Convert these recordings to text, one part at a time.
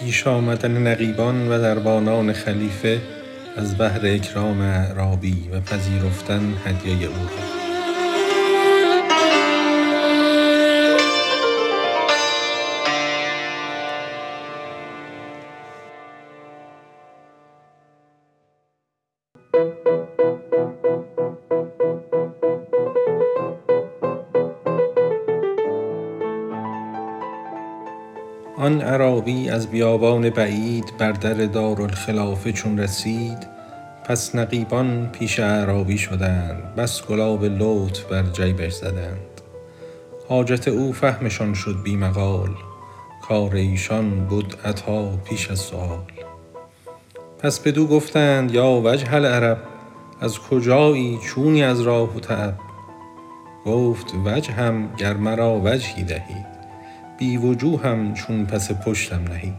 پیش آمدن نقیبان و دربانان خلیفه از بهر اکرام اعرابی و پذیرفتن هدیه او آن اعرابی از بیابان بعید بر در دارالخلافه چون رسید پس نقیبان پیش اعرابی شدند بس گلاب لطف بر جیبش زدند. حاجت او فهمشان شد بی مقال کار ایشان بد عطا پیش از سؤال. پس بدو گفتند یا وجه العرب از کجایی چونی از راه و تعب گفت وجهم گر مرا وجهی دهید بی وجوهم چون پس پشتم نهید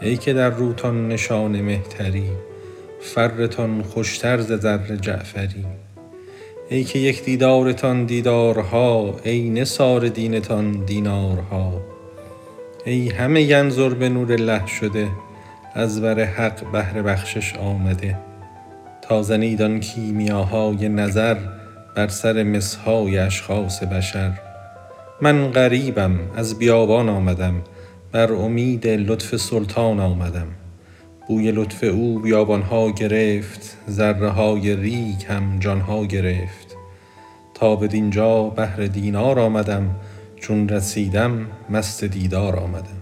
ای که در روتان نشان مهتری فرتان خوشتر ز زر جعفری. ای که یک دیدارتان دیدارها ای نثار دینتان دینارها. ای همه ینظر به نور الله شده از بر حق بهر بخشش آمده. تا زنید آن کیمیاهای نظر بر سر مسهای اشخاص بشر. من غریبم از بیابان آمدم بر امید لطف سلطان آمدم. بوی لطف او بیابان ها گرفت ذره های ریگ هم جان ها گرفت. تا بدین جا بهر دینار آمدم چون رسیدم مست دیدار آمدم.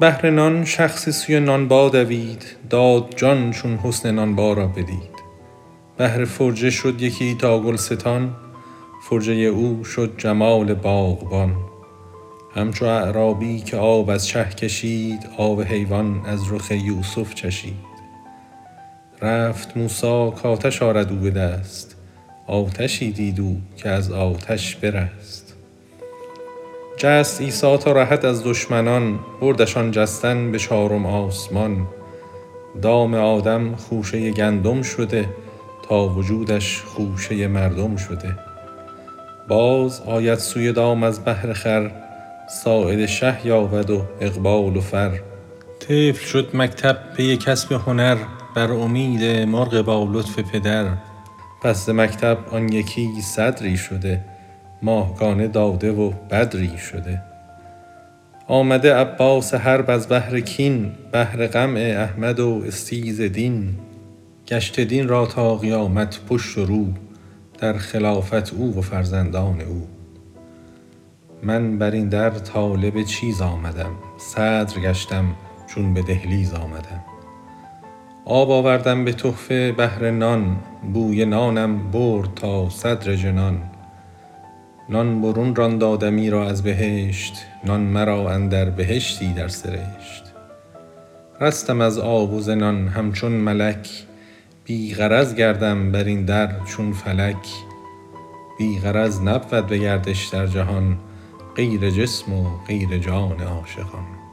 بهر نان شخصی سوی نانبا دوید داد جان چون حسن نانبا را بدید. بهر فرجه شد یکی تا گلستان فرجه او شد جمال باغبان. همچو اعرابی که آب از چه کشید آب حیوان از رخ یوسف چشید. رفت موسی کآتش آرد او به دست آتشی دید او که از آتش برست. جست عیسی تا رهد از دشمنان بردشان جستن به چارم آسمان. دام آدم خوشه گندم شده تا وجودش خوشه مردم شده. باز آید سوی دام از بهر خور ساعد شه یابد و اقبال و فر. طفل شد مکتب پی کسب هنر بر امید مرغ با لطف پدر. پس ز مکتب آن یکی صدری شده ماهگانه داده و بدری شده. آمده عباس حرب از بهر کین بهر قمع احمد و استیز دین. گشته دین را تا قیامت پشت و رو. در خلافت او و فرزندان او. من بر این در طالب چیز آمدم صدر گشتم چون به دهلیز آمدم. آب آوردم به تحفه بهر نان بوی نانم برد تا صدر جنان. نان برون راند آدمی را از بهشت نان مرا اندر بهشتی در سرشت. رستم از آب و ز نان همچون ملک بی غرض گردم بر این در چون فلک. بی غرض نبود به گردش در جهان غیر جسم و غیر جان عاشقان.